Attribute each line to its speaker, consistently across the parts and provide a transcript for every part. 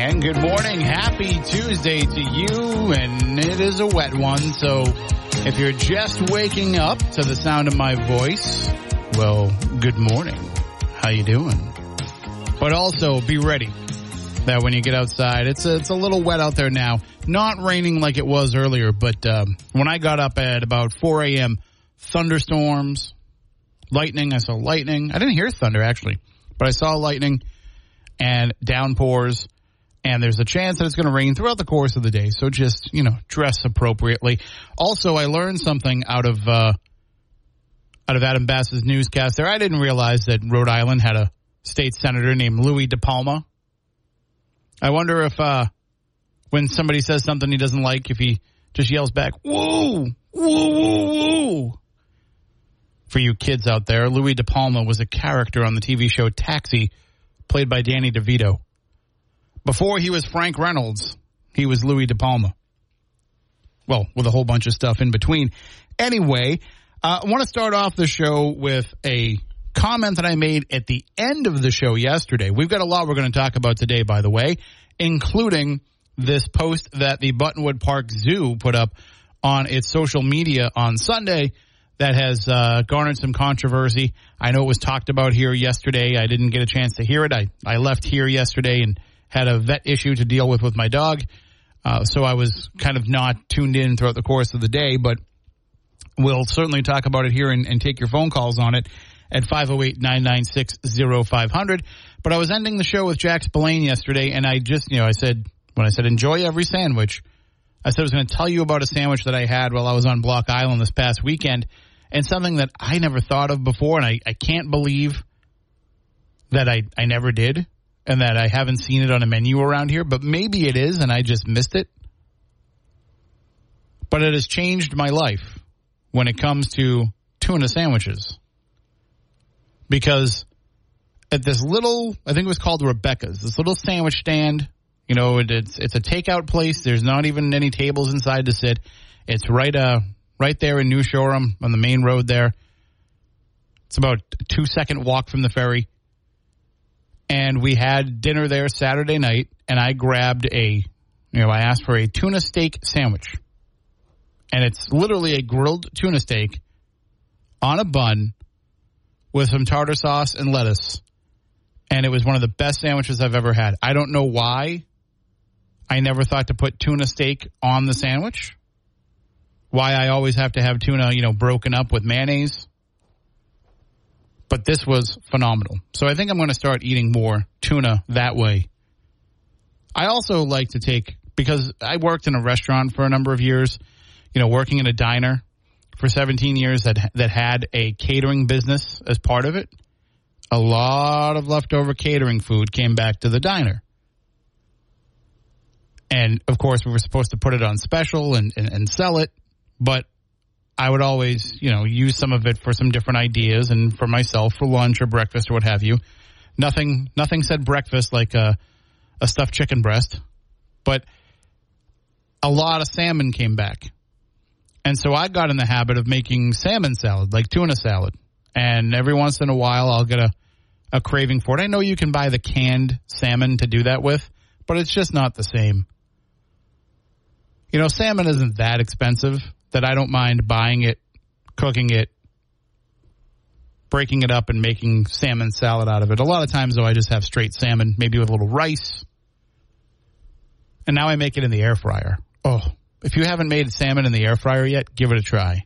Speaker 1: And good morning. Happy Tuesday to you. And it is a wet one. So if you're just waking up to the sound of my voice, well, good morning. How you doing? But also be ready that when you get outside, it's a, it's a little wet out there now. Not raining like it was earlier, but um, when I got up at about 4 a.m., thunderstorms, lightning. I saw lightning. I didn't hear thunder actually, but I saw lightning and downpours and there's a chance that it's going to rain throughout the course of the day. So just, you know, dress appropriately. Also, I learned something out of, uh, out of Adam Bass's newscast there. I didn't realize that Rhode Island had a state senator named Louis DiPalma. I wonder if, uh, when somebody says something he doesn't like, if he just yells back, woo, woo, woo, woo. For you kids out there, Louie De Palma was a character on the TV show Taxi, played by Danny DeVito. Before he was Frank Reynolds, he was Louie De Palma. Well, with a whole bunch of stuff in between. Anyway, uh, I want to start off the show with a comment that I made at the end of the show yesterday. We've got a lot we're going to talk about today, by the way, including this post that the Buttonwood Park Zoo put up on its social media on Sunday that has uh, garnered some controversy. I know it was talked about here yesterday. I didn't get a chance to hear it. I, I left here yesterday and had a vet issue to deal with with my dog. Uh, so I was kind of not tuned in throughout the course of the day, but we'll certainly talk about it here and, and take your phone calls on it at 508-996-0500. But I was ending the show with Jack Spillane yesterday, and I just, you know, I said, when I said enjoy every sandwich, I said I was going to tell you about a sandwich that I had while I was on Block Island this past weekend, and something that I never thought of before, and I, I can't believe that I, I never did and that I haven't seen it on a menu around here, but maybe it is and I just missed it. But it has changed my life when it comes to tuna sandwiches. Because at this little, I think it was called Rebecca's, this little sandwich stand, you know, it, it's it's a takeout place. There's not even any tables inside to sit. It's right uh right there in New Shoreham on the main road there. It's about a two second walk from the ferry and we had dinner there Saturday night, and I grabbed a, you know, I asked for a tuna steak sandwich, and it's literally a grilled tuna steak on a bun with some tartar sauce and lettuce, and it was one of the best sandwiches I've ever had. I don't know why I never thought to put tuna steak on the sandwich. Why I always have to have tuna, you know, broken up with mayonnaise but this was phenomenal. So I think I'm going to start eating more tuna that way. I also like to take because I worked in a restaurant for a number of years, you know, working in a diner for 17 years that that had a catering business as part of it. A lot of leftover catering food came back to the diner. And of course, we were supposed to put it on special and, and, and sell it, but I would always, you know, use some of it for some different ideas and for myself for lunch or breakfast or what have you. Nothing, nothing said breakfast like a, a stuffed chicken breast, but a lot of salmon came back. And so I got in the habit of making salmon salad, like tuna salad. And every once in a while I'll get a, a craving for it. I know you can buy the canned salmon to do that with, but it's just not the same. You know, salmon isn't that expensive that I don't mind buying it, cooking it, breaking it up, and making salmon salad out of it. A lot of times, though, I just have straight salmon, maybe with a little rice. And now I make it in the air fryer. Oh, if you haven't made salmon in the air fryer yet, give it a try.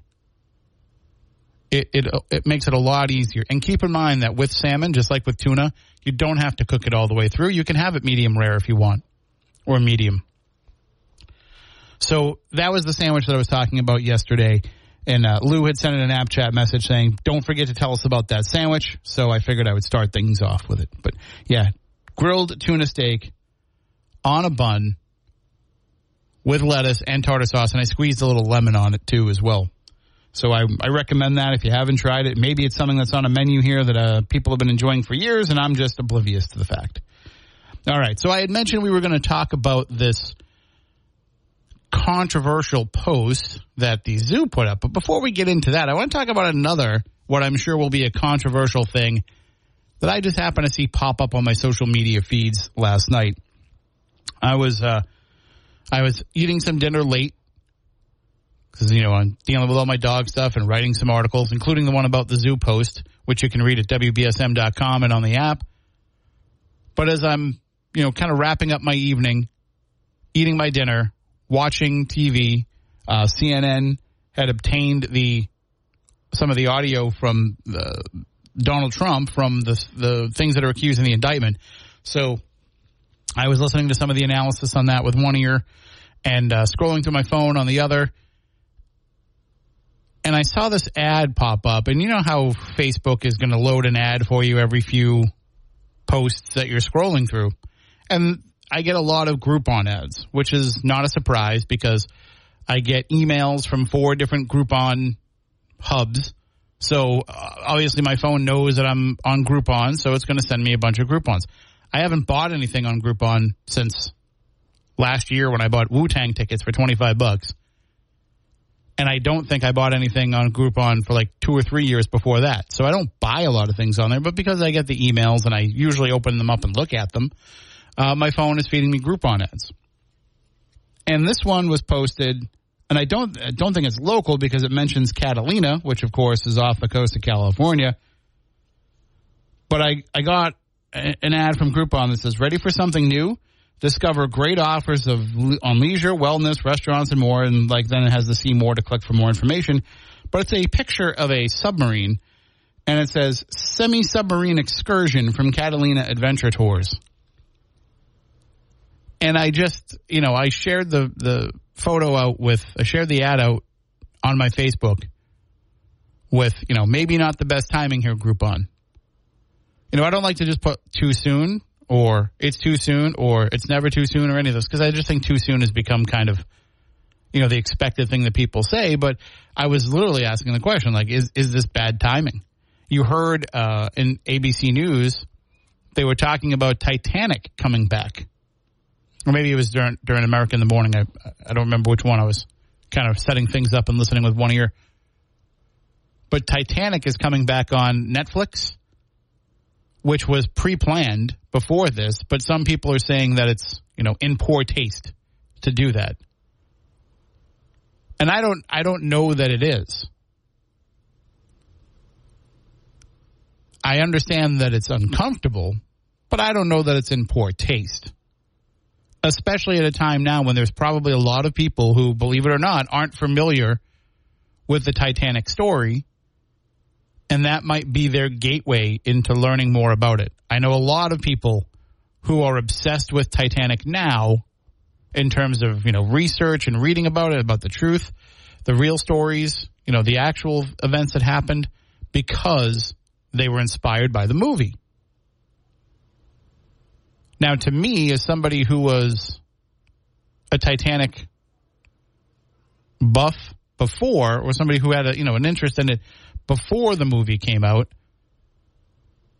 Speaker 1: It, it it makes it a lot easier. And keep in mind that with salmon, just like with tuna, you don't have to cook it all the way through. You can have it medium rare if you want, or medium. So that was the sandwich that I was talking about yesterday. And uh, Lou had sent in an app chat message saying, "Don't forget to tell us about that sandwich." So I figured I would start things off with it. But yeah, grilled tuna steak on a bun with lettuce and tartar sauce, and I squeezed a little lemon on it too as well. So I, I recommend that if you haven't tried it. Maybe it's something that's on a menu here that uh, people have been enjoying for years, and I'm just oblivious to the fact. All right, so I had mentioned we were going to talk about this controversial post that the zoo put up. But before we get into that, I want to talk about another, what I'm sure will be a controversial thing that I just happened to see pop up on my social media feeds last night. I was, uh, I was eating some dinner late because, you know, I'm dealing with all my dog stuff and writing some articles, including the one about the zoo post, which you can read at WBSM.com and on the app. But as I'm, you know, kind of wrapping up my evening, eating my dinner, watching TV. Uh, CNN had obtained the some of the audio from the, Donald Trump from the the things that are accused in the indictment. So I was listening to some of the analysis on that with one ear and uh, scrolling through my phone on the other. And I saw this ad pop up, and you know how Facebook is going to load an ad for you every few posts that you're scrolling through. And I get a lot of Groupon ads, which is not a surprise because I get emails from four different Groupon hubs. So uh, obviously my phone knows that I'm on Groupon, so it's going to send me a bunch of Groupons. I haven't bought anything on Groupon since last year when I bought Wu Tang tickets for 25 bucks. And I don't think I bought anything on Groupon for like two or three years before that. So I don't buy a lot of things on there, but because I get the emails and I usually open them up and look at them, uh, my phone is feeding me Groupon ads. And this one was posted, and I don't I don't think it's local because it mentions Catalina, which of course is off the coast of California. But I I got an ad from Groupon that says, "Ready for something new? Discover great offers of on leisure, wellness, restaurants, and more." And like then it has the see more to click for more information. But it's a picture of a submarine, and it says "semi submarine excursion from Catalina Adventure Tours." And I just, you know, I shared the the photo out with, I shared the ad out on my Facebook with, you know, maybe not the best timing here, Groupon. You know, I don't like to just put too soon or it's too soon or it's never too soon or any of this because I just think too soon has become kind of, you know, the expected thing that people say. But I was literally asking the question, like, is is this bad timing? You heard uh, in ABC News they were talking about Titanic coming back or maybe it was during during America in the Morning. I I don't remember which one. I was kind of setting things up and listening with one ear. But Titanic is coming back on Netflix, which was pre-planned before this. But some people are saying that it's you know in poor taste to do that, and I don't I don't know that it is. I understand that it's uncomfortable, but I don't know that it's in poor taste especially at a time now when there's probably a lot of people who, believe it or not, aren't familiar with the Titanic story. And that might be their gateway into learning more about it. I know a lot of people who are obsessed with Titanic now in terms of, you know, research and reading about it, about the truth, the real stories, you know, the actual events that happened because they were inspired by the movie. Now, to me, as somebody who was a Titanic buff before, or somebody who had a you know an interest in it before the movie came out,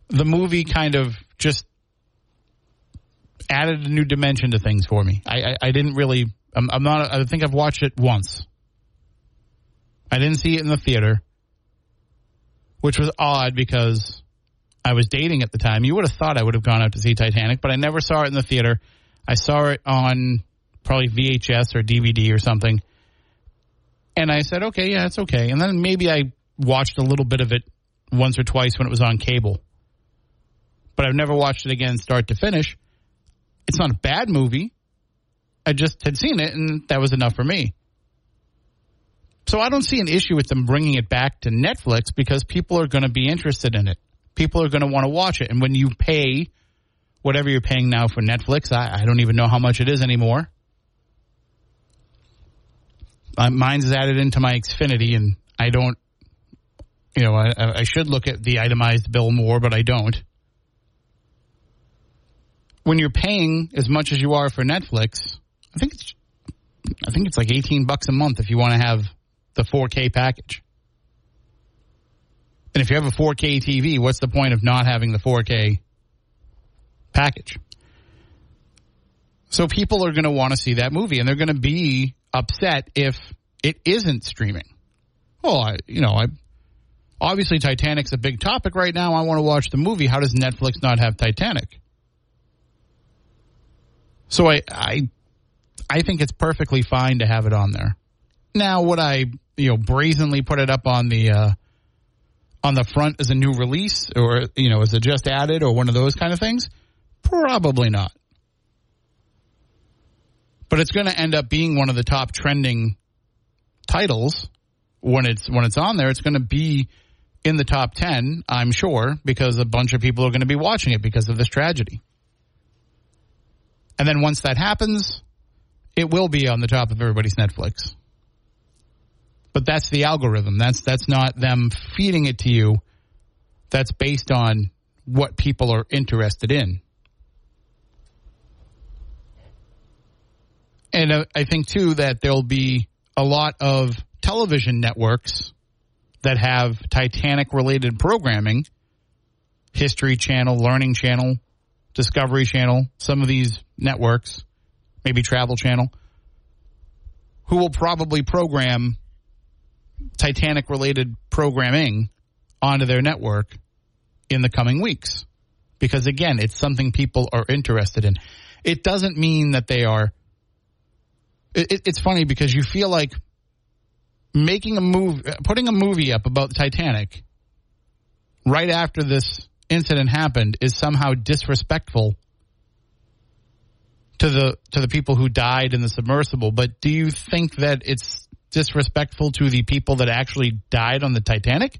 Speaker 1: the movie kind of just added a new dimension to things for me. I, I, I didn't really. I'm, I'm not. I think I've watched it once. I didn't see it in the theater, which was odd because I was dating at the time, you would have thought I would have gone out to see Titanic, but I never saw it in the theater. I saw it on probably VHS or DVD or something. And I said, okay, yeah, it's okay. And then maybe I watched a little bit of it once or twice when it was on cable. But I've never watched it again start to finish. It's not a bad movie. I just had seen it and that was enough for me. So I don't see an issue with them bringing it back to Netflix because people are going to be interested in it people are going to want to watch it. And when you pay whatever you're paying now for Netflix, I, I don't even know how much it is anymore. Uh, mine's added into my Xfinity, and I don't, you know, I, I should look at the itemized bill more, but I don't. when you're paying as much as you are for Netflix, I think it's I think it's like 18 bucks a month if you want to have the 4K package. And if you have a 4K TV, what's the point of not having the 4K package? So people are going to want to see that movie and they're going to be upset if it isn't streaming. Well, I, you know, I obviously Titanic's a big topic right now. I want to watch the movie. How does Netflix not have Titanic? So I, I, I think it's perfectly fine to have it on there. Now, would I, you know, brazenly put it up on the, uh, on the front as a new release or, you know, as a just added or one of those kind of things? Probably not. But it's going to end up being one of the top trending titles when it's when it's on there. It's going to be in the top 10, I'm sure, because a bunch of people are going to be watching it because of this tragedy. And then once that happens, it will be on the top of everybody's Netflix. But that's the algorithm. That's that's not them feeding it to you. That's based on what people are interested in. And I think too that there'll be a lot of television networks that have Titanic related programming, History Channel, Learning Channel, Discovery Channel, some of these networks, maybe Travel Channel, who will probably program Titanic related programming onto their network in the coming weeks. Because again, it's something people are interested in. It doesn't mean that they are. It, it's funny because you feel like making a move, putting a movie up about the Titanic right after this incident happened is somehow disrespectful to the to the people who died in the submersible. But do you think that it's disrespectful to the people that actually died on the Titanic?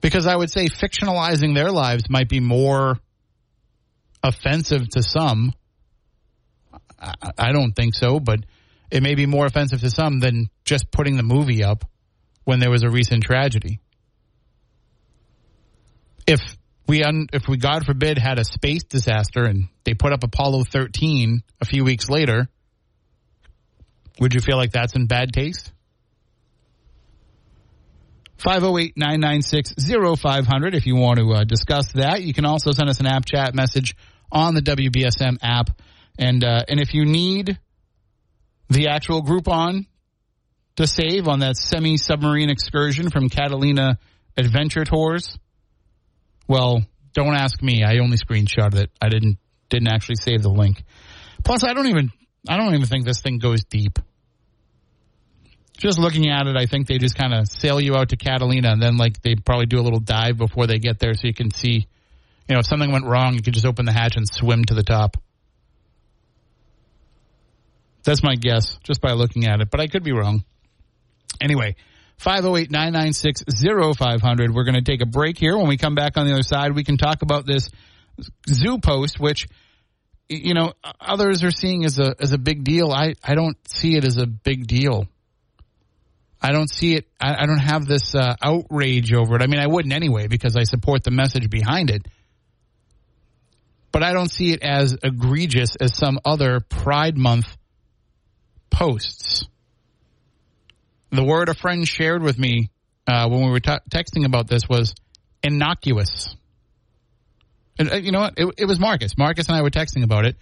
Speaker 1: Because I would say fictionalizing their lives might be more offensive to some. I, don't think so, but it may be more offensive to some than just putting the movie up when there was a recent tragedy. If we un, if we God forbid had a space disaster and they put up Apollo 13 a few weeks later, would you feel like that's in bad taste? 508-996-0500 if you want to uh, discuss that. You can also send us an app chat message on the WBSM app. And uh, and if you need the actual Groupon to save on that semi submarine excursion from Catalina Adventure Tours, well, don't ask me. I only screenshotted it. I didn't didn't actually save the link. Plus, I don't even I don't even think this thing goes deep. Just looking at it, I think they just kind of sail you out to Catalina, and then like they probably do a little dive before they get there, so you can see. You know, if something went wrong, you could just open the hatch and swim to the top. That's my guess, just by looking at it, but I could be wrong. Anyway, 508 996 0500. We're going to take a break here. When we come back on the other side, we can talk about this zoo post, which, you know, others are seeing as a, as a big deal. I, I don't see it as a big deal. I don't see it. I, I don't have this uh, outrage over it. I mean, I wouldn't anyway because I support the message behind it. But I don't see it as egregious as some other Pride Month posts. The word a friend shared with me uh, when we were t- texting about this was innocuous. And uh, you know what? It, it was Marcus. Marcus and I were texting about it,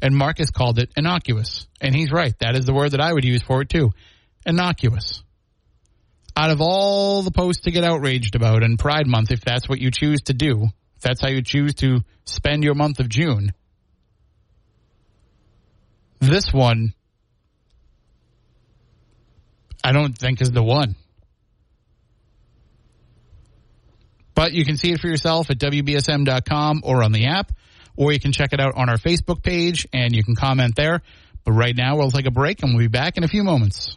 Speaker 1: and Marcus called it innocuous. And he's right. That is the word that I would use for it too. Innocuous. Out of all the posts to get outraged about in Pride Month, if that's what you choose to do, if that's how you choose to spend your month of June, this one I don't think is the one. But you can see it for yourself at WBSM.com or on the app, or you can check it out on our Facebook page and you can comment there. But right now, we'll take a break and we'll be back in a few moments.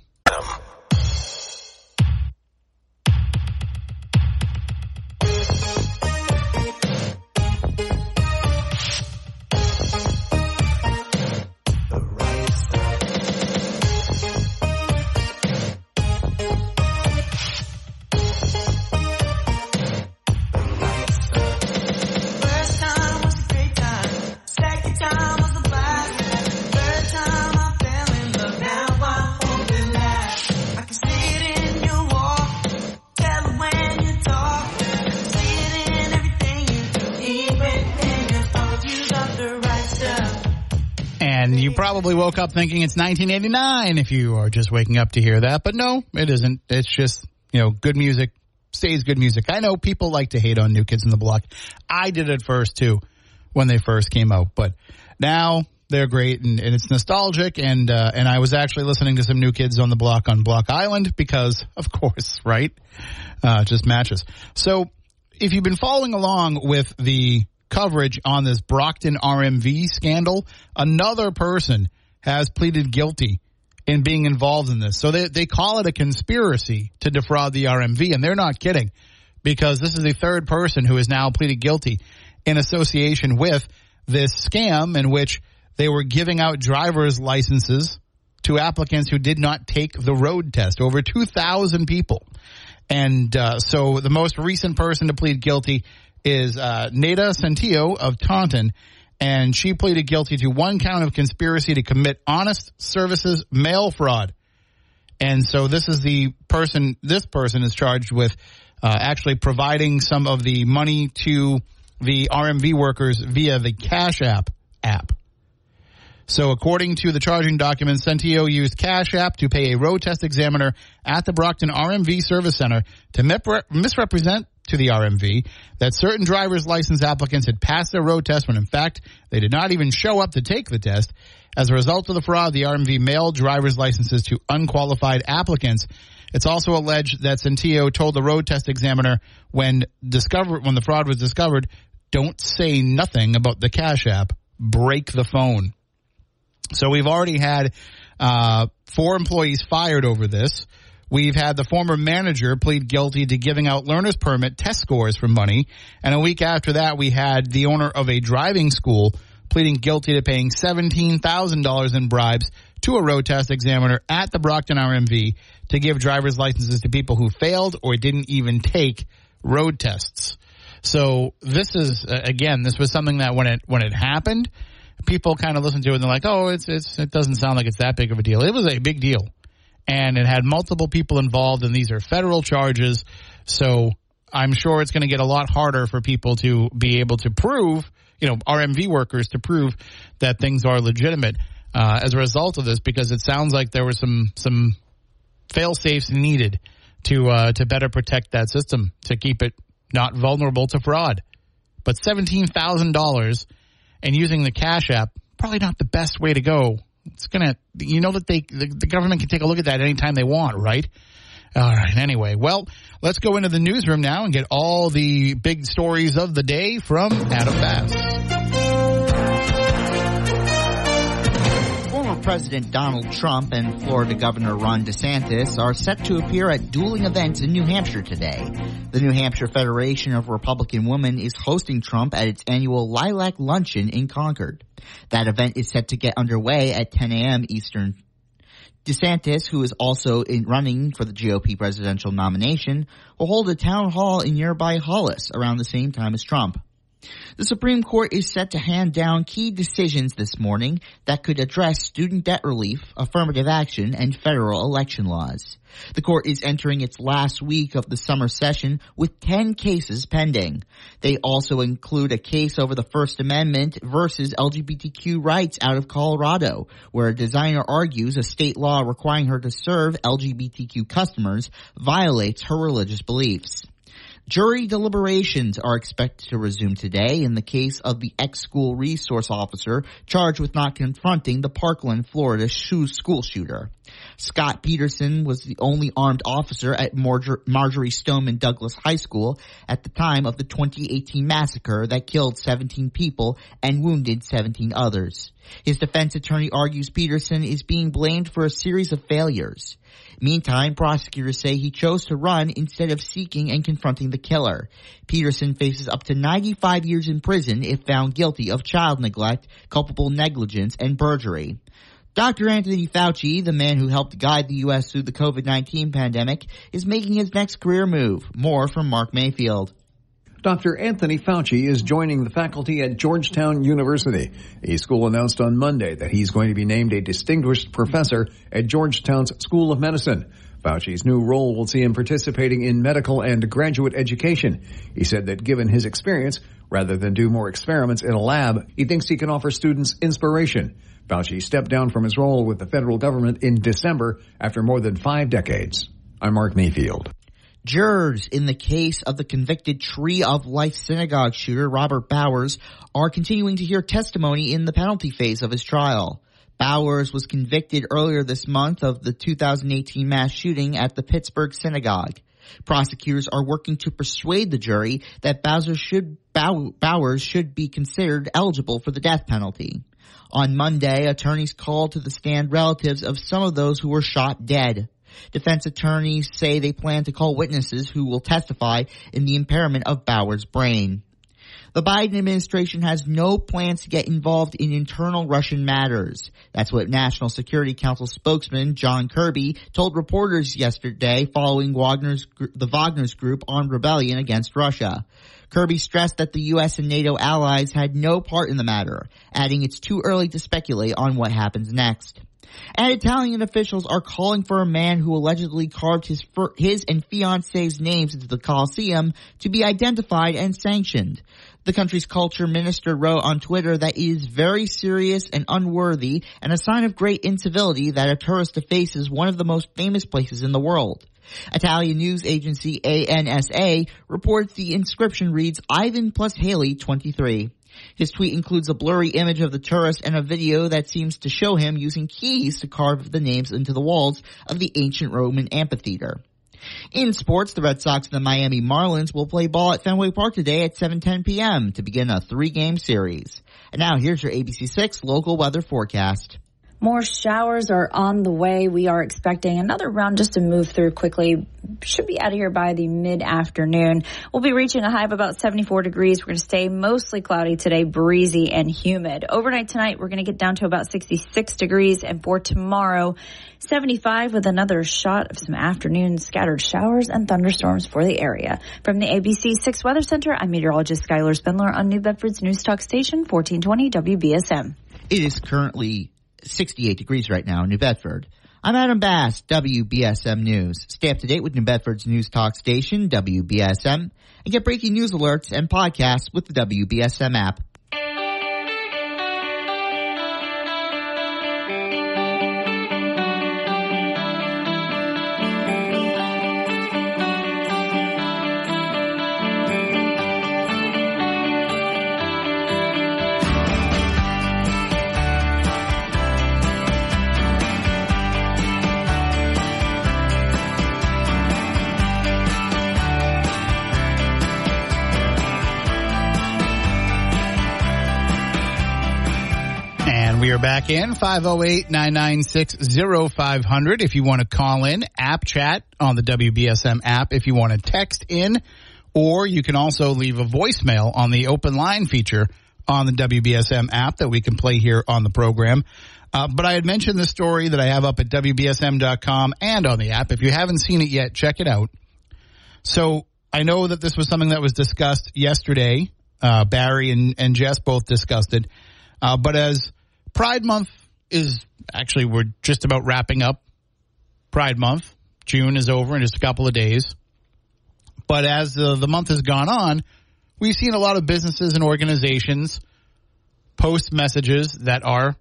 Speaker 1: Probably woke up thinking it's 1989 if you are just waking up to hear that. But no, it isn't. It's just, you know, good music stays good music. I know people like to hate on New Kids in the Block. I did it first too when they first came out, but now they're great and, and it's nostalgic. And, uh, and I was actually listening to some New Kids on the Block on Block Island because, of course, right? Uh, just matches. So if you've been following along with the coverage on this Brockton RMV scandal, another person has pleaded guilty in being involved in this. So they, they call it a conspiracy to defraud the RMV, and they're not kidding because this is the third person who has now pleaded guilty in association with this scam in which they were giving out driver's licenses to applicants who did not take the road test. Over 2,000 people. And uh, so the most recent person to plead guilty is uh, Nada Santillo of Taunton, and she pleaded guilty to one count of conspiracy to commit honest services mail fraud. And so this is the person, this person is charged with uh, actually providing some of the money to the RMV workers via the Cash App app. So according to the charging documents, Centio used Cash App to pay a road test examiner at the Brockton RMV Service Center to misrepresent to the RMV that certain driver's license applicants had passed their road test when in fact they did not even show up to take the test. As a result of the fraud, the RMV mailed driver's licenses to unqualified applicants. It's also alleged that Centio told the road test examiner when discovered when the fraud was discovered, don't say nothing about the Cash App, break the phone. So we've already had uh, four employees fired over this. We've had the former manager plead guilty to giving out learner's permit test scores for money. And a week after that, we had the owner of a driving school pleading guilty to paying $17,000 in bribes to a road test examiner at the Brockton RMV to give driver's licenses to people who failed or didn't even take road tests. So this is, again, this was something that when it, when it happened, people kind of listened to it and they're like, oh, it's, it's, it doesn't sound like it's that big of a deal. It was a big deal. And it had multiple people involved, and these are federal charges. So I'm sure it's going to get a lot harder for people to be able to prove, you know, RMV workers to prove that things are legitimate uh, as a result of this, because it sounds like there were some some fail safes needed to uh, to better protect that system to keep it not vulnerable to fraud. But seventeen thousand dollars and using the Cash App, probably not the best way to go. It's gonna, you know that they, the, the government can take a look at that anytime they want, right? All right. Anyway, well, let's go into the newsroom now and get all the big stories of the day from Adam Bass.
Speaker 2: President Donald Trump and Florida Governor Ron DeSantis are set to appear at dueling events in New Hampshire today. The New Hampshire Federation of Republican Women is hosting Trump at its annual Lilac Luncheon in Concord. That event is set to get underway at 10 a.m. Eastern DeSantis, who is also running for the GOP presidential nomination, will hold a town hall in nearby Hollis around the same time as Trump. The Supreme Court is set to hand down key decisions this morning that could address student debt relief, affirmative action, and federal election laws. The court is entering its last week of the summer session with 10 cases pending. They also include a case over the First Amendment versus LGBTQ rights out of Colorado, where a designer argues a state law requiring her to serve LGBTQ customers violates her religious beliefs. Jury deliberations are expected to resume today in the case of the ex-school resource officer charged with not confronting the Parkland, Florida school shooter. Scot Peterson was the only armed officer at Marjor- Marjory Stoneman Douglas High School at the time of the 2018 massacre that killed 17 people and wounded 17 others. His defense attorney argues Peterson is being blamed for a series of failures. Meantime, prosecutors say he chose to run instead of seeking and confronting the killer. Peterson faces up to 95 years in prison if found guilty of child neglect, culpable negligence, and perjury. Dr. Anthony Fauci, the man who helped guide the U.S. through the COVID-19 pandemic, is making his next career move. More from Mark Mayfield.
Speaker 3: Dr. Anthony Fauci is joining the faculty at Georgetown University. A school announced on Monday that he's going to be named a distinguished professor at Georgetown's School of Medicine. Fauci's new role will see him participating in medical and graduate education. He said that given his experience Rather than do more experiments in a lab, he thinks he can offer students inspiration. Fauci stepped down from his role with the federal government in December after more than five decades. I'm Mark Mayfield.
Speaker 2: Jurors in the case of the convicted Tree of Life synagogue shooter Robert Bowers are continuing to hear testimony in the penalty phase of his trial. Bowers was convicted earlier this month of the 2018 mass shooting at the Pittsburgh synagogue. Prosecutors are working to persuade the jury that Bowser should, Bow, Bowers should be considered eligible for the death penalty. On Monday, attorneys called to the stand relatives of some of those who were shot dead. Defense attorneys say they plan to call witnesses who will testify in the impairment of Bowers' brain. The Biden administration has no plans to get involved in internal Russian matters. That's what National Security Council spokesman John Kirby told reporters yesterday following Wagner's, the Wagner's group on rebellion against Russia. Kirby stressed that the U.S. and NATO allies had no part in the matter, adding it's too early to speculate on what happens next. And Italian officials are calling for a man who allegedly carved his his and fiance's names into the Colosseum to be identified and sanctioned. The country's culture minister wrote on Twitter that it is very serious and unworthy and a sign of great incivility that a tourist defaces one of the most famous places in the world. Italian news agency ANSA reports the inscription reads Ivan plus Haley 23. His tweet includes a blurry image of the tourist and a video that seems to show him using keys to carve the names into the walls of the ancient Roman amphitheater. In sports, the Red Sox and the Miami Marlins will play ball at Fenway Park today at 7:10 p.m. to begin a three-game series. And now here's your ABC6 local weather forecast.
Speaker 4: More showers are on the way. We are expecting another round just to move through quickly. Should be out of here by the mid afternoon. We'll be reaching a high of about 74 degrees. We're going to stay mostly cloudy today, breezy and humid. Overnight tonight, we're going to get down to about 66 degrees and for tomorrow, 75 with another shot of some afternoon scattered showers and thunderstorms for the area. From the ABC 6 Weather Center, I'm meteorologist Skylar Spindler on New Bedford's News Talk Station, 1420 WBSM.
Speaker 2: It is currently 68 degrees right now in New Bedford. I'm Adam Bass, WBSM News. Stay up to date with New Bedford's news talk station, WBSM, and get breaking news alerts and podcasts with the WBSM app.
Speaker 1: Back in 508-996-0500 if you want to call in app chat on the WBSM app if you want to text in or you can also leave a voicemail on the open line feature on the WBSM app that we can play here on the program. Uh, but I had mentioned the story that I have up at WBSM.com and on the app. If you haven't seen it yet, check it out. So I know that this was something that was discussed yesterday. Uh, Barry and, and Jess both discussed it. Uh, but as Pride Month is actually, we're just about wrapping up Pride Month. June is over in just a couple of days. But as uh, the month has gone on, we've seen a lot of businesses and organizations post messages that are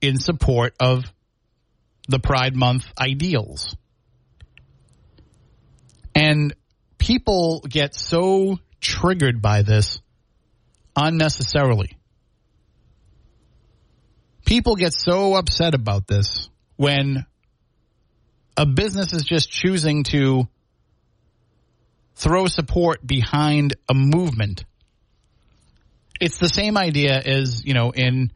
Speaker 1: in support of the Pride Month ideals. And people get so triggered by this unnecessarily people get so upset about this when a business is just choosing to throw support behind a movement. It's the same idea as, you know, in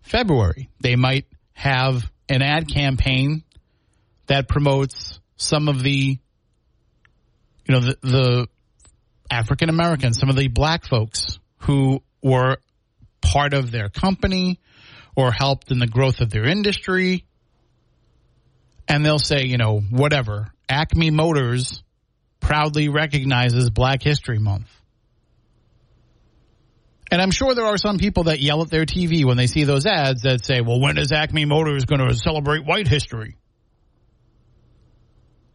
Speaker 1: February, they might have an ad campaign that promotes some of the, you know, the, the African Americans, some of the black folks who were part of their company or helped in the growth of their industry. And they'll say, you know, whatever. Acme Motors proudly recognizes Black History Month. And I'm sure there are some people that yell at their TV when they see those ads that say, well, when is Acme Motors going to celebrate white history?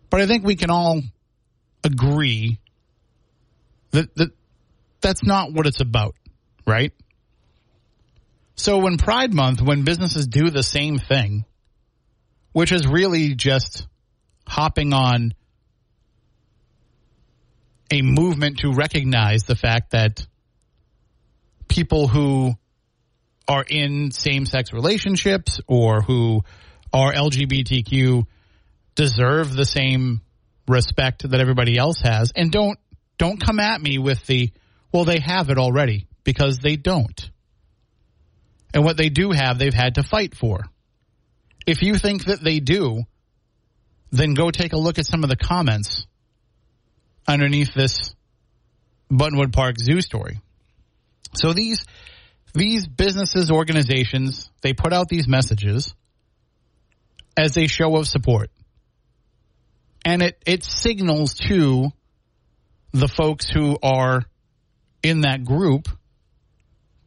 Speaker 1: But I think we can all agree that, that That's not what it's about, right? So when Pride Month, when businesses do the same thing, which is really just hopping on a movement to recognize the fact that people who are in same sex relationships or who are LGBTQ deserve the same respect that everybody else has and don't don't come at me with the well they have it already because they don't. And what they do have they've had to fight for. If you think that they do, then go take a look at some of the comments underneath this Buttonwood Park Zoo story. So these these businesses, organizations, they put out these messages as a show of support. And it, it signals to the folks who are in that group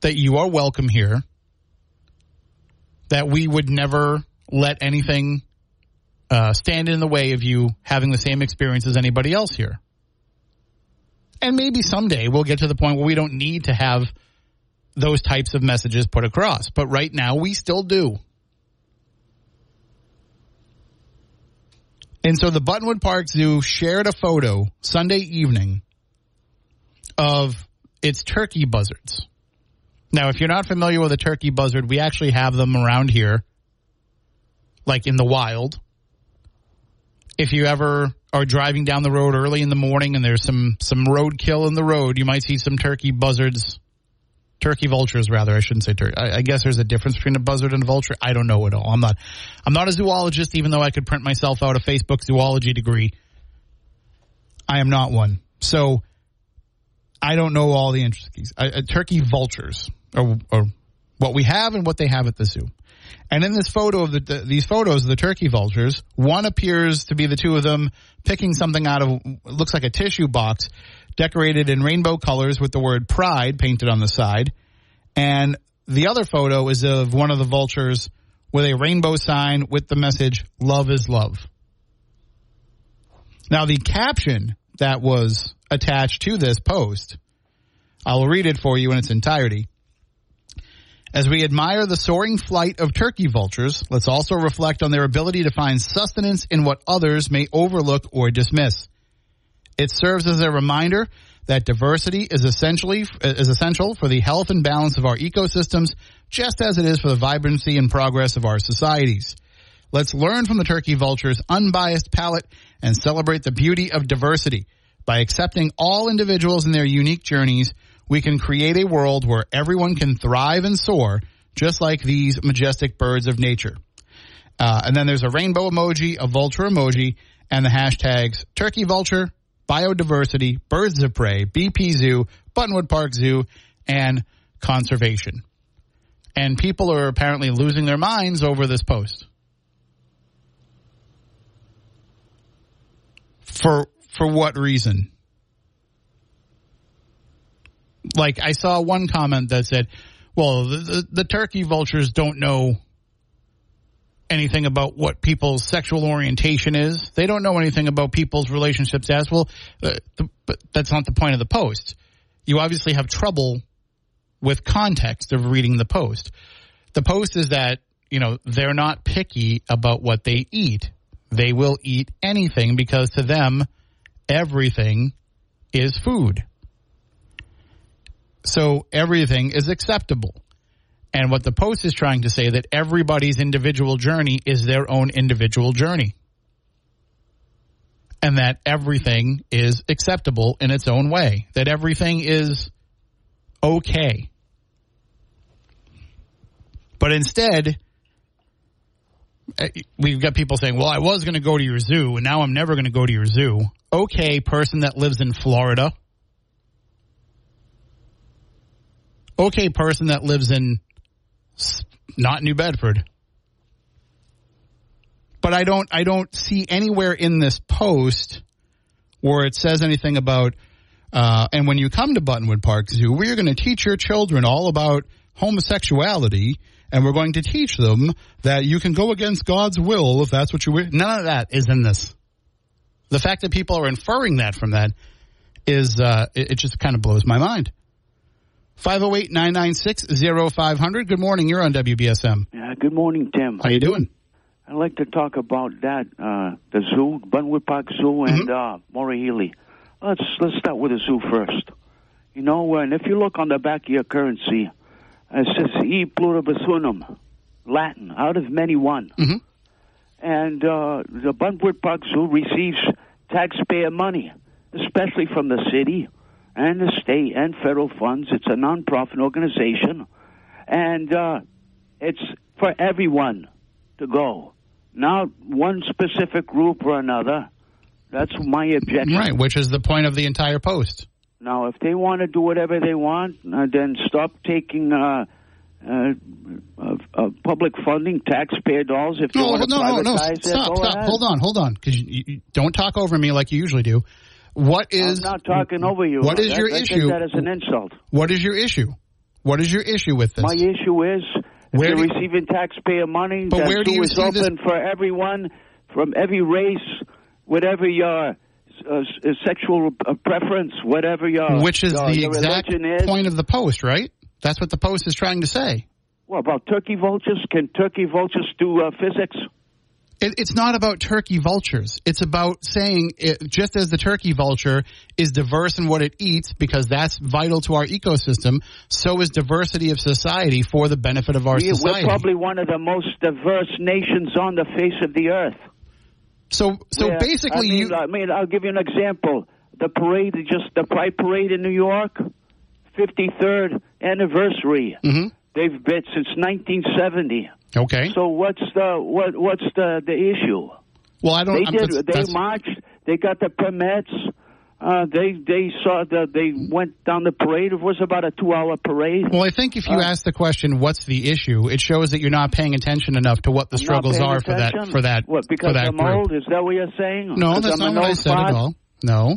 Speaker 1: that you are welcome here, that we would never let anything uh, stand in the way of you having the same experience as anybody else here. And maybe someday we'll get to the point where we don't need to have those types of messages put across. But right now we still do. And so the Buttonwood Park Zoo shared a photo Sunday evening of its turkey buzzards. Now, if you're not familiar with a turkey buzzard, we actually have them around here, like in the wild. If you ever are driving down the road early in the morning and there's some, some roadkill in the road, you might see some turkey buzzards. Turkey vultures rather. I shouldn't say turkey. I, I, guess there's a difference between a buzzard and a vulture. I don't know at all. I'm not i'm not a zoologist even though i could print myself out a facebook zoology degree. I am not one. So i don't know all the intricacies. Turkey vultures are, are, what we have and what they have at the zoo and in this photo of the, the, these photos of the turkey vultures one appears to be the two of them picking something out of looks like a tissue box decorated in rainbow colors with the word pride painted on the side. And the other photo is of one of the vultures with a rainbow sign with the message, love is love. Now the caption that was attached to this post, I'll read it for you in its entirety. As we admire the soaring flight of turkey vultures, let's also reflect on their ability to find sustenance in what others may overlook or dismiss. It serves as a reminder that diversity is essentially is essential for the health and balance of our ecosystems, just as it is for the vibrancy and progress of our societies. Let's learn from the turkey vulture's unbiased palate and celebrate the beauty of diversity. By accepting all individuals in their unique journeys, we can create a world where everyone can thrive and soar, just like these majestic birds of nature. Uh, and then there's a rainbow emoji, a vulture emoji, and the hashtags turkey vulture, biodiversity, birds of prey, BP Zoo, Buttonwood Park Zoo, and conservation. And people are apparently losing their minds over this post. For for what reason? Like I saw one comment that said, "Well, the, the, the turkey vultures don't know anything about what people's sexual orientation is. They don't know anything about people's relationships as well. Uh, the, but that's not the point of the post. You obviously have trouble with context of reading the post. The post is that, you know, they're not picky about what they eat. They will eat anything because to them, everything is food. So everything is acceptable. And what the Post is trying to say that everybody's individual journey is their own individual journey. And that everything is acceptable in its own way. That everything is okay. But instead, eh, we've got people saying, well, I was going to go to your zoo and now I'm never going to go to your zoo. Okay, person that lives in Florida. Okay, person that lives in not New Bedford. But I don't I don't see anywhere in this post where it says anything about uh, and when you come to Buttonwood Park Zoo, we're going to teach your children all about homosexuality, and we're going to teach them that you can go against God's will if that's what you. None of that is in this. The fact that people are inferring that from that is uh, it, it just kind of blows my mind. 508 996 0500. Good morning. You're on WBSM.
Speaker 5: Yeah, good morning, Tim.
Speaker 1: How you doing?
Speaker 5: I'd like to talk about that, uh, the zoo, Buttonwood Park Zoo, and uh, Maura Healey. Let's let's start with the zoo first. You know, and if you look on the back of your currency, it says "E pluribus unum," Latin, out of many one.
Speaker 1: Mhm.
Speaker 5: And uh, the Buttonwood Park Zoo receives taxpayer money, especially from the city and the state and federal funds. It's a nonprofit organization, and uh, it's for everyone to go, not one specific group or another. That's my objection.
Speaker 1: Right, which is the point of the entire post.
Speaker 5: Now, if they want to do whatever they want, uh, then stop taking uh, uh, uh, uh, public funding, taxpayer dollars. If
Speaker 1: No,
Speaker 5: want to
Speaker 1: no, no, no.
Speaker 5: privatize it,
Speaker 1: Stop, stop.
Speaker 5: ahead.
Speaker 1: Hold on, hold on. Because don't talk over me like you usually do. What is
Speaker 5: I'm not talking over you.
Speaker 1: What is
Speaker 5: That-
Speaker 1: your
Speaker 5: I take
Speaker 1: issue?
Speaker 5: that as an insult.
Speaker 1: What is your issue? What is your issue with this?
Speaker 5: My issue is
Speaker 1: Where
Speaker 5: you're
Speaker 1: do
Speaker 5: receiving taxpayer money,
Speaker 1: But
Speaker 5: that
Speaker 1: where do you
Speaker 5: is
Speaker 1: see
Speaker 5: open
Speaker 1: this-
Speaker 5: for everyone from every race, whatever your uh, sexual uh, preference, whatever your
Speaker 1: which is
Speaker 5: your,
Speaker 1: the
Speaker 5: your
Speaker 1: exact
Speaker 5: is.
Speaker 1: point of the post, right? That's what the post is trying to say.
Speaker 5: What about turkey vultures? Can turkey vultures do uh, physics?
Speaker 1: It, it's not about turkey vultures. It's about saying it, just as the turkey vulture is diverse in what it eats because that's vital to our ecosystem, so is diversity of society for the benefit of our
Speaker 5: We,
Speaker 1: society.
Speaker 5: we're probably one of the most diverse nations on the face of the earth.
Speaker 1: so, so
Speaker 5: Yeah,
Speaker 1: basically,
Speaker 5: I mean,
Speaker 1: you
Speaker 5: I mean, I'll give you an example. The parade, just the Pride Parade in New York, 53rd anniversary.
Speaker 1: Mhm.
Speaker 5: They've been since 1970.
Speaker 1: okay?
Speaker 5: So what's the what what's the the issue?
Speaker 1: well, I don't.
Speaker 5: They did.
Speaker 1: that's-
Speaker 5: They
Speaker 1: that's-
Speaker 5: marched. They got the permits. Uh, they they saw the they went down the parade. It was about a two hour parade.
Speaker 1: well, I think if you
Speaker 5: Uh,
Speaker 1: ask the question, "What's the issue?" it shows that you're not paying attention enough to what the
Speaker 5: I'm
Speaker 1: struggles are for that for that
Speaker 5: What because
Speaker 1: for that
Speaker 5: I'm
Speaker 1: group.
Speaker 5: old? Is that what you're saying?
Speaker 1: No, that's
Speaker 5: I'm
Speaker 1: not what I said at all. No.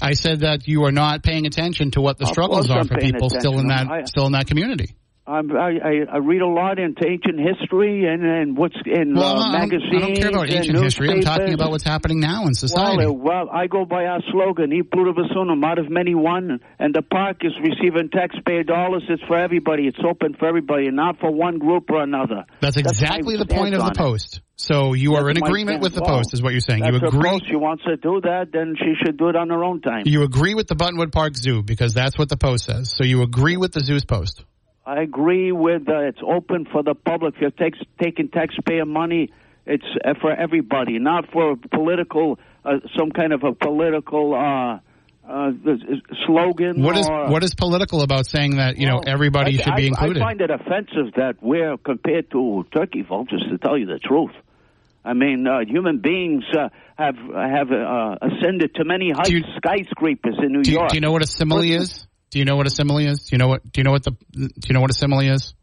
Speaker 1: I said that you are not paying attention to what the struggles are for people still in that.
Speaker 5: I-
Speaker 1: still in that community.
Speaker 5: I'm, I, I I read a lot into ancient history and, and what's in
Speaker 1: Well,
Speaker 5: uh,
Speaker 1: I'm I don't-
Speaker 5: magazines.
Speaker 1: I don't care about ancient history. I'm talking about what's happening now in society.
Speaker 5: Well, well, I go by our slogan, E pluribus unum, out of many one, and the park is receiving taxpayer dollars. It's for everybody. It's open for everybody, and not for one group or another.
Speaker 1: That's exactly the point of the
Speaker 5: it.
Speaker 1: post. So you are
Speaker 5: That's
Speaker 1: in agreement with the
Speaker 5: Well,
Speaker 1: post, is what you're saying.
Speaker 5: That's
Speaker 1: You agree.
Speaker 5: post. She wants to do that, then she should do it on her own time.
Speaker 1: You agree with the Buttonwood Park Zoo because that's what the post says. So you agree with the zoo's post.
Speaker 5: I agree with uh, it's open for the public. If you're takes, taking taxpayer money, it's uh, for everybody, not for political, uh, some kind of a political uh, uh, slogan.
Speaker 1: What is
Speaker 5: or,
Speaker 1: what is political about saying that you know everybody
Speaker 5: I,
Speaker 1: should be
Speaker 5: I-
Speaker 1: included?
Speaker 5: I find it offensive that we're compared to turkey vultures. To tell you the truth, I mean, uh, human beings uh, have have uh, ascended to many heights,
Speaker 1: you-
Speaker 5: skyscrapers in New
Speaker 1: do,
Speaker 5: York.
Speaker 1: do you know what a simile is? Do you know what a simile is? Do you know what do you know what the do you know what a simile is?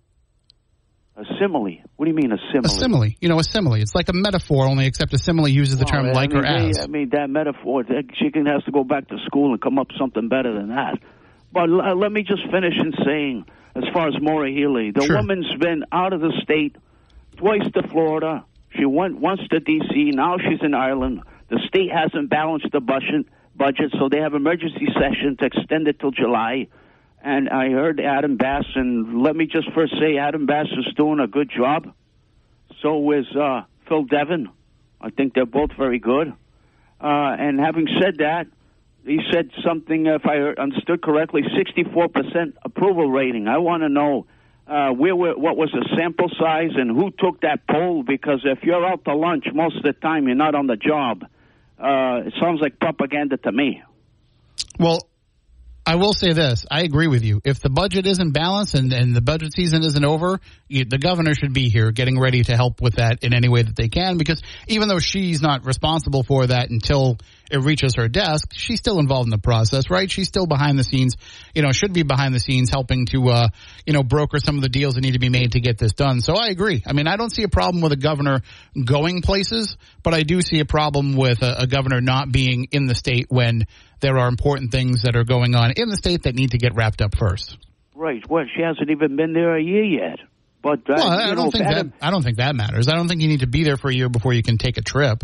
Speaker 5: a simile? What do you mean a simile?
Speaker 1: A simile. You know, a simile. It's like a metaphor, only except a simile uses the
Speaker 5: Well,
Speaker 1: term
Speaker 5: I
Speaker 1: like
Speaker 5: mean,
Speaker 1: or as.
Speaker 5: I mean, that metaphor, that she can has to go back to school and come up with something better than that. But l- uh, let me just finish in saying, as far as Maura Healey, the
Speaker 1: Sure.
Speaker 5: woman's been out of the state twice to Florida. She went once to D.C. Now she's in Ireland. The state hasn't balanced the budget, budget, so they have emergency session to extend it till July. And I heard Adam Bass, and let me just first say, Adam Bass is doing a good job. So is uh, Phil Devon. I think they're both very good. Uh, and having said that, he said something, if I understood correctly, 64% approval rating. I want to know uh, where, were- what was the sample size and who took that poll, because if you're out to lunch most of the time, you're not on the job. Uh, it sounds like propaganda to me.
Speaker 1: Well, I will say this. I agree with you. If the budget isn't balanced and, and the budget season isn't over, you, the governor should be here getting ready to help with that in any way that they can because even though she's not responsible for that until it reaches her desk, she's still involved in the process, right? She's still behind the scenes, you know, should be behind the scenes helping to, uh, you know, broker some of the deals that need to be made to get this done. So I agree. I mean, I don't see a problem with a governor going places, but I do see a problem with a, a governor not being in the state when there are important things that are going on in the state that need to get wrapped up first.
Speaker 5: Right. Well, she hasn't even been there a year yet. But uh,
Speaker 1: Well, I
Speaker 5: you
Speaker 1: don't
Speaker 5: know,
Speaker 1: think
Speaker 5: Adam,
Speaker 1: that I don't think that matters. I don't think you need to be there for a year before you can take a trip.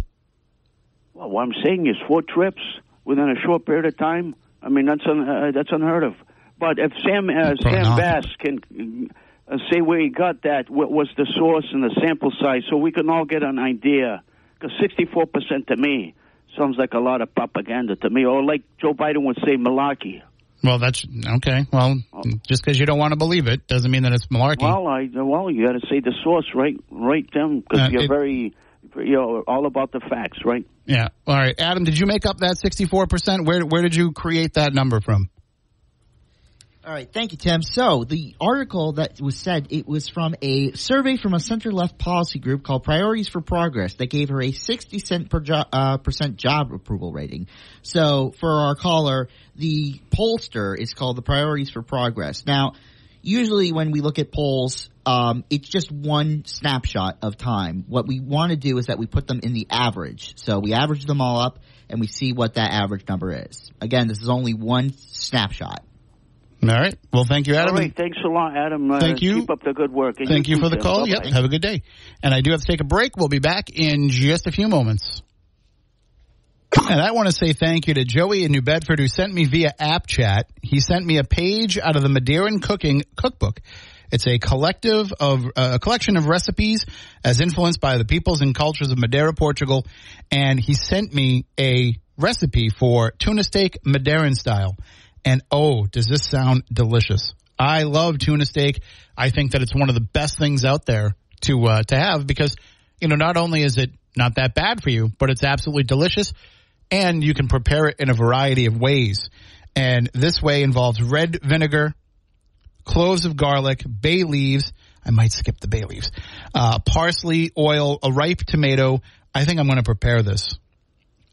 Speaker 5: Well, what I'm saying is four trips within a short period of time. I mean, that's un, uh, that's unheard of. But if Sam uh, Sam
Speaker 1: not.
Speaker 5: Bass can uh, say where he got that, what was the source and the sample size, so we can all get an idea. Because 64% to me sounds like a lot of propaganda to me, or like Joe Biden would say, malarkey.
Speaker 1: Well, that's okay. Well, just because you don't want to believe it doesn't mean that it's malarkey.
Speaker 5: Well, I well, you got to say the source, right? Right, Tim, because
Speaker 1: Uh,
Speaker 5: you're
Speaker 1: it-
Speaker 5: very, you know, all about the facts, right?
Speaker 1: yeah. All right, Adam, did you make up that sixty-four percent? Where where did you create that number from?
Speaker 2: All right, thank you, Tim. So the article that was said it was from a survey from a center-left policy group called Priorities for Progress that gave her a 60 cent per jo- uh, percent job approval rating. So for our caller, the pollster is called the Priorities for Progress. Now, usually when we look at polls, um, it's just one snapshot of time. What we want to do is that we put them in the average. So we average them all up and we see what that average number is. Again, this is only one snapshot.
Speaker 1: All right. Well, thank you, Adam.
Speaker 5: all right, thanks a lot, Adam. Uh,
Speaker 1: Thank you.
Speaker 5: Keep up the good work. And
Speaker 1: Thank you
Speaker 5: too,
Speaker 1: for the call. Yep. Have a good day. And I do have to take a break. We'll be back in just a few moments. And I want to say thank you to Joey in New Bedford who sent me via app chat. He sent me a page out of the Madeiran Cooking Cookbook. It's a collective of uh, a collection of recipes as influenced by the peoples and cultures of Madeira, Portugal, and he sent me a recipe for tuna steak Madeiran style. And oh, does this sound delicious? I love tuna steak. I think that it's one of the best things out there to uh, to have because you know not only is it not that bad for you, but it's absolutely delicious, and you can prepare it in a variety of ways. And this way involves red vinegar, cloves of garlic, bay leaves. I might skip the bay leaves. Uh, parsley, oil, a ripe tomato. I think I'm going to prepare this.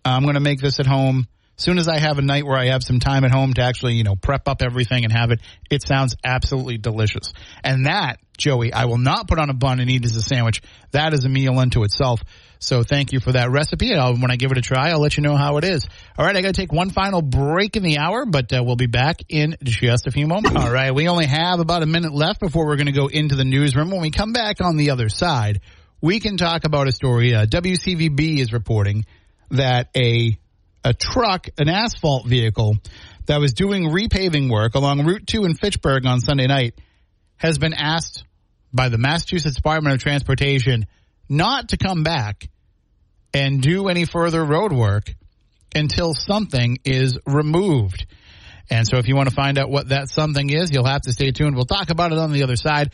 Speaker 1: I'm going to make this at home. Soon as I have a night where I have some time at home to actually, you know, prep up everything and have it, it sounds absolutely delicious. And that, Joey, I will not put on a bun and eat as a sandwich. That is a meal unto itself. So thank you for that recipe. I'll, when I give it a try, I'll let you know how it is. All right, I got to take one final break in the hour, but uh, we'll be back in just a few moments. All right, we only have about a minute left before we're going to go into the newsroom. When we come back on the other side, we can talk about a story. Uh, WCVB is reporting that a a truck, an asphalt vehicle that was doing repaving work along Route 2 in Fitchburg on Sunday night has been asked by the Massachusetts Department of Transportation not to come back and do any further road work until something is removed. And so if you want to find out what that something is, you'll have to stay tuned. We'll talk about it on the other side.